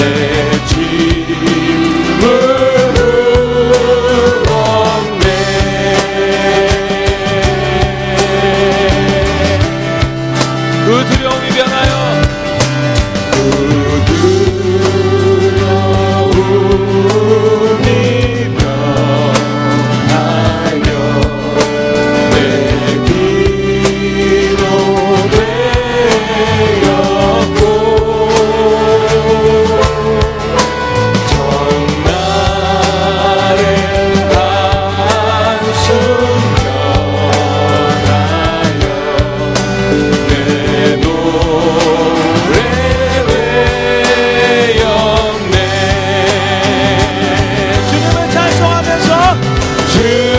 자비 하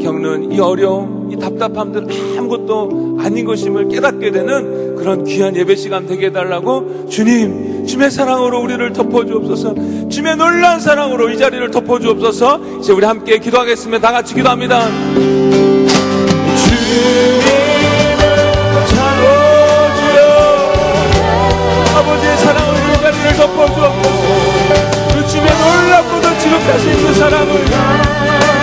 겪는 이 어려움, 이 답답함들 아무것도 아닌 것임을 깨닫게 되는 그런 귀한 예배 시간 되게 해달라고 주님, 주님의 사랑으로 우리를 덮어주옵소서. 주님의 놀라운 사랑으로 이 자리를 덮어주옵소서. 이제 우리 함께 기도하겠습니다. 다 같이 기도합니다. 주님을 찾아주여 아버지의 사랑으로 이 자리를 덮어주옵소서 그 주님의 놀랍고도 지극하신 그 사랑을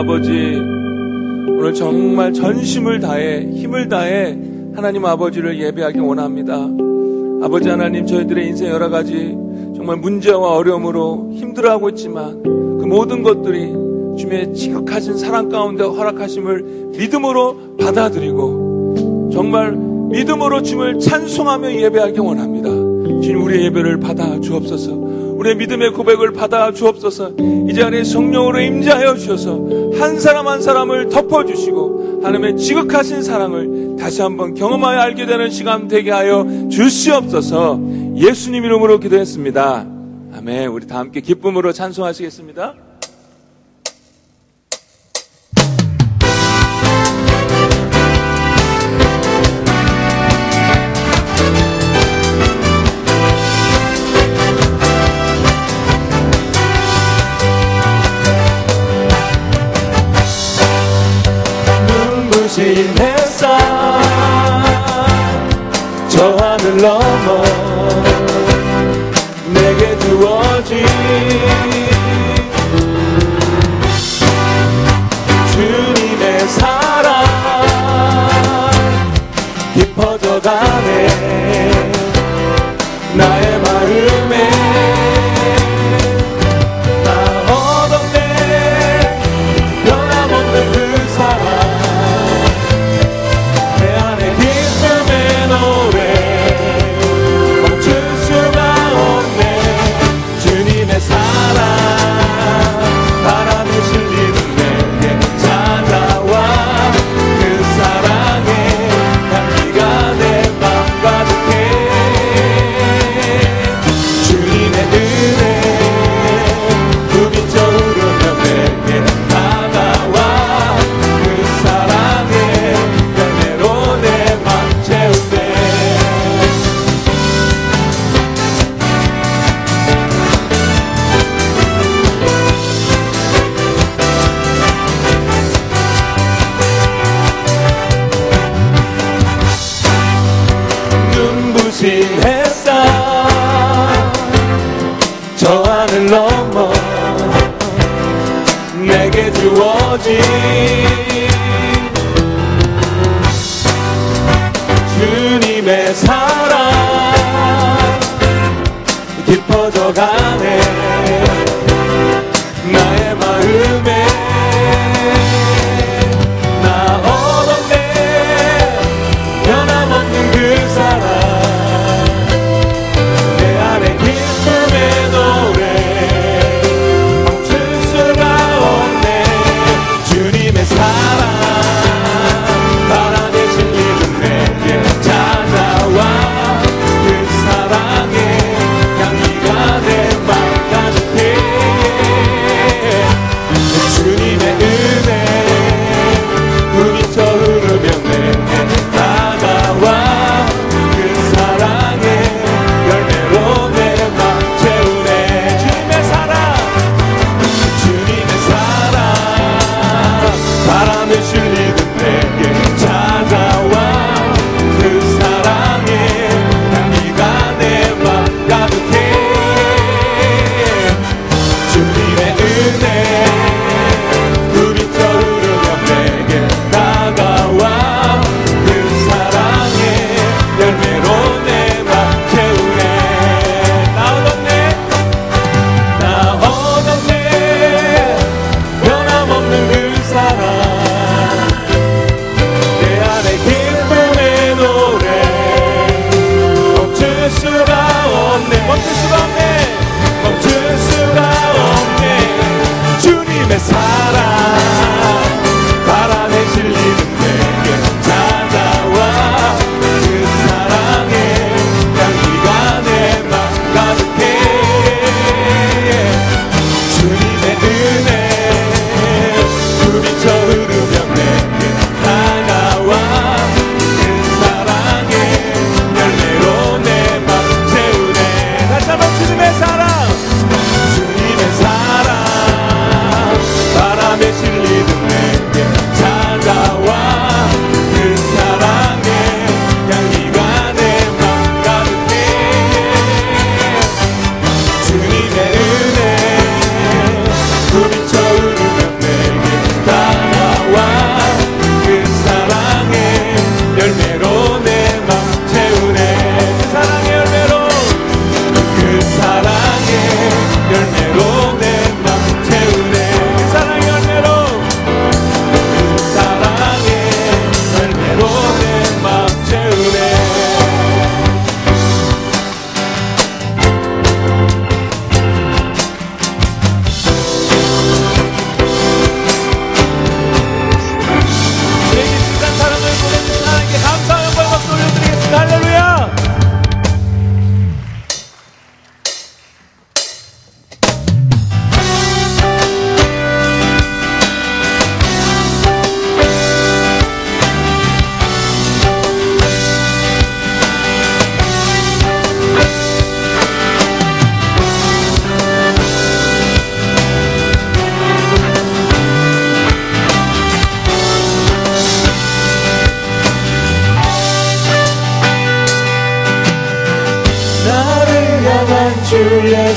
아버지 오늘 정말 전심을 다해 힘을 다해 하나님 아버지를 예배하기 원합니다. 아버지 하나님 저희들의 인생 여러 가지 정말 문제와 어려움으로 힘들어하고 있지만 그 모든 것들이 주님의 지극하신 사랑 가운데 허락하심을 믿음으로 받아들이고 정말 믿음으로 주님을 찬송하며 예배하기 원합니다. 주님 우리의 예배를 받아 주옵소서. 우리의 믿음의 고백을 받아 주옵소서. 이 자리에 성령으로 임재하여 주셔서 한 사람 한 사람을 덮어 주시고 하나님의 지극하신 사랑을 다시 한번 경험하여 알게 되는 시간 되게 하여 주시옵소서. 예수님 이름으로 기도했습니다. 아멘. 우리 다 함께 기쁨으로 찬송하시겠습니다. 눈부신 햇살 저 하늘 넘어 내게 주어진 깊어져 가네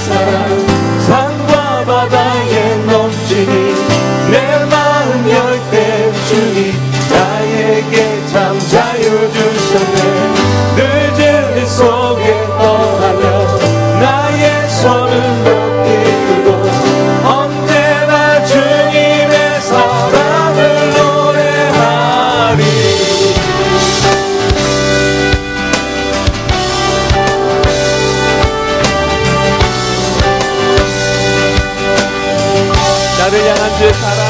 Sarah. Merve Yanancı.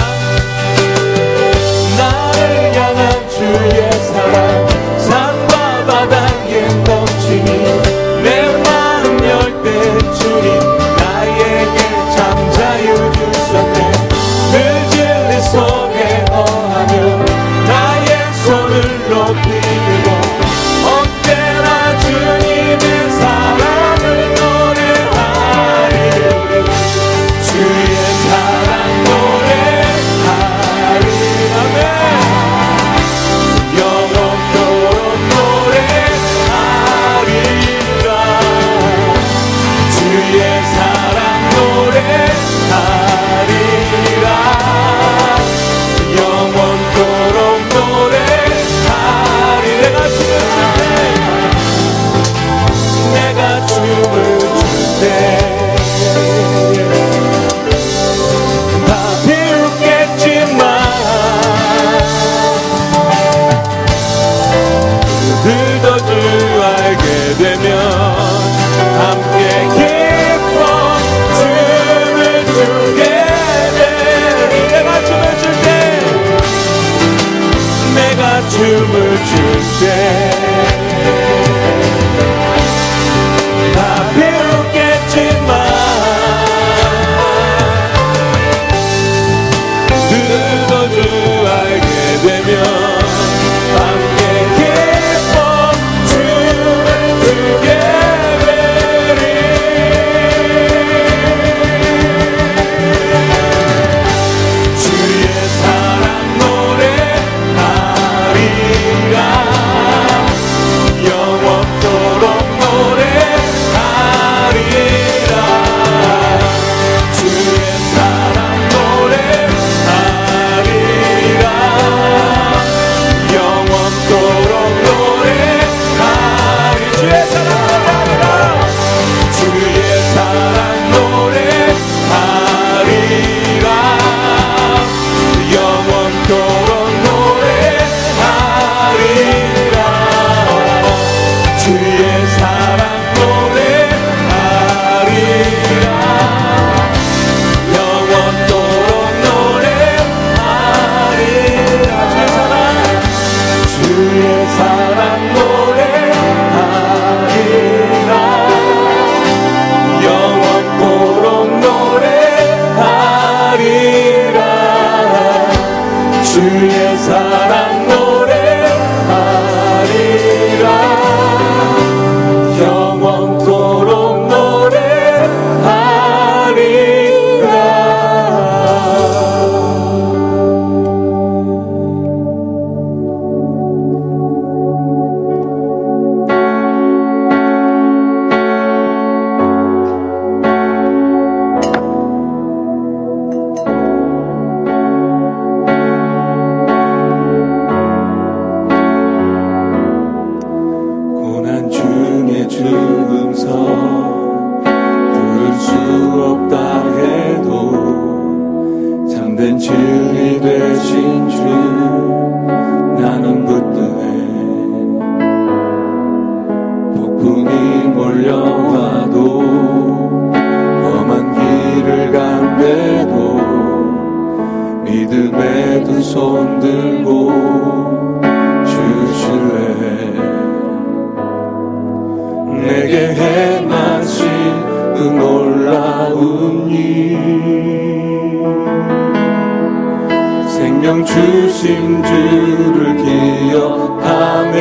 주를 기억하네.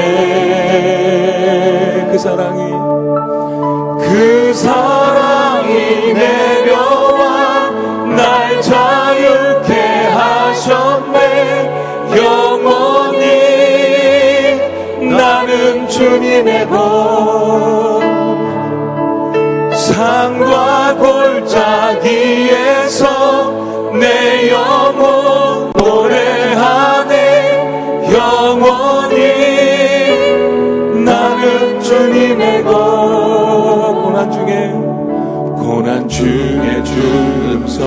그 사랑이 그 사랑이 내 묘와 날 자유케 하셨네. 영원히 나는 주님의 법. 상과 골짜기에서 중에 주음성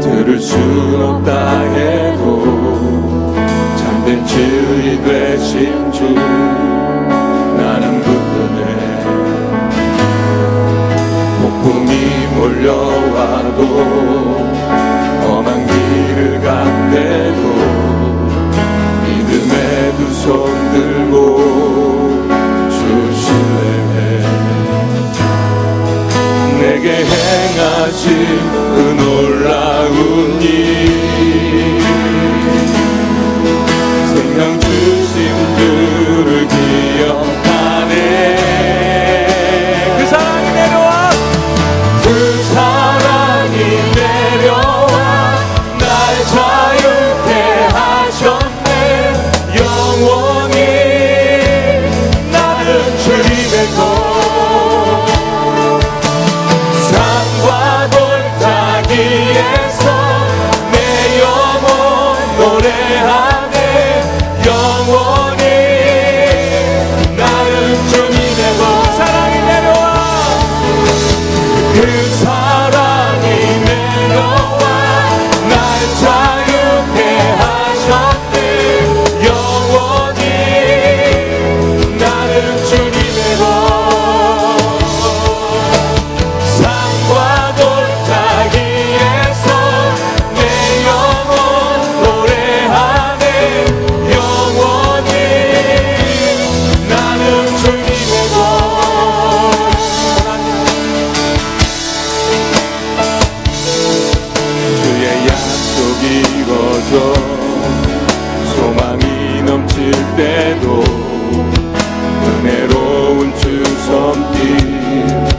들을 수 없다 해도 잠든 주이 되신 주. 찍어줘 소망이 넘칠 때도 은혜로운 주 섬길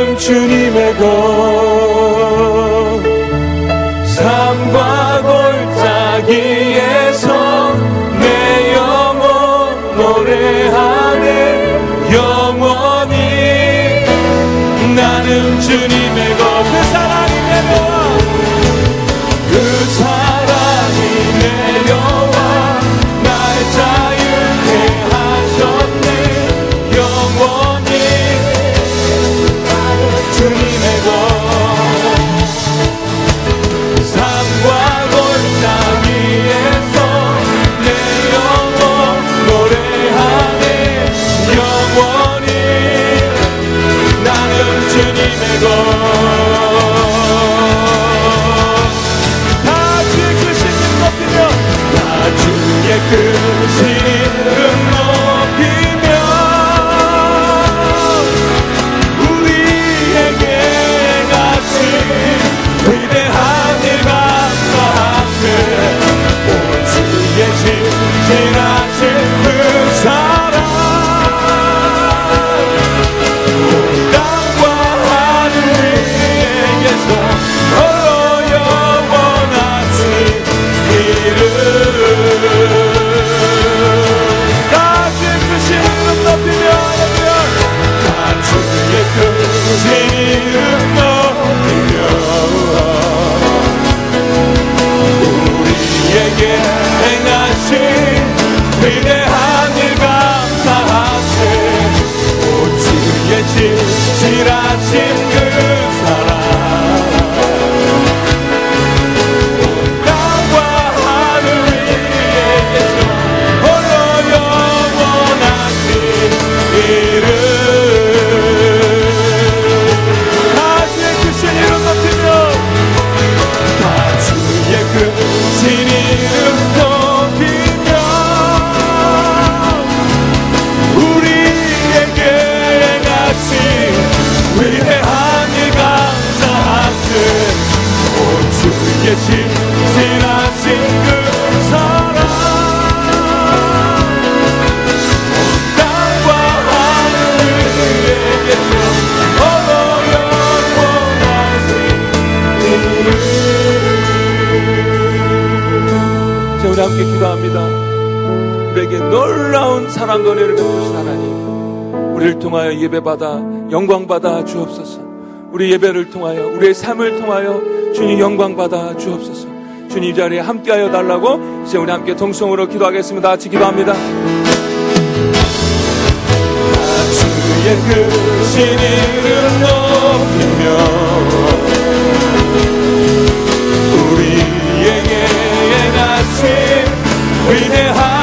나는 주님의 것. 삶과 골짜기에서 위대한 일 감사하세 오 주의 진실하 함께 기도합니다. 우리에게 놀라운 사랑과 은혜를 베푸신 하나님, 우리를 통하여 예배받아 영광받아 주옵소서. 우리 예배를 통하여 우리의 삶을 통하여 주님 영광받아 주옵소서. 주님 자리에 함께하여 달라고 이제 우리 함께 동성으로 기도하겠습니다. 같이 기도합니다. 주의 크신 이름 높이며 우리에게 같이 위대한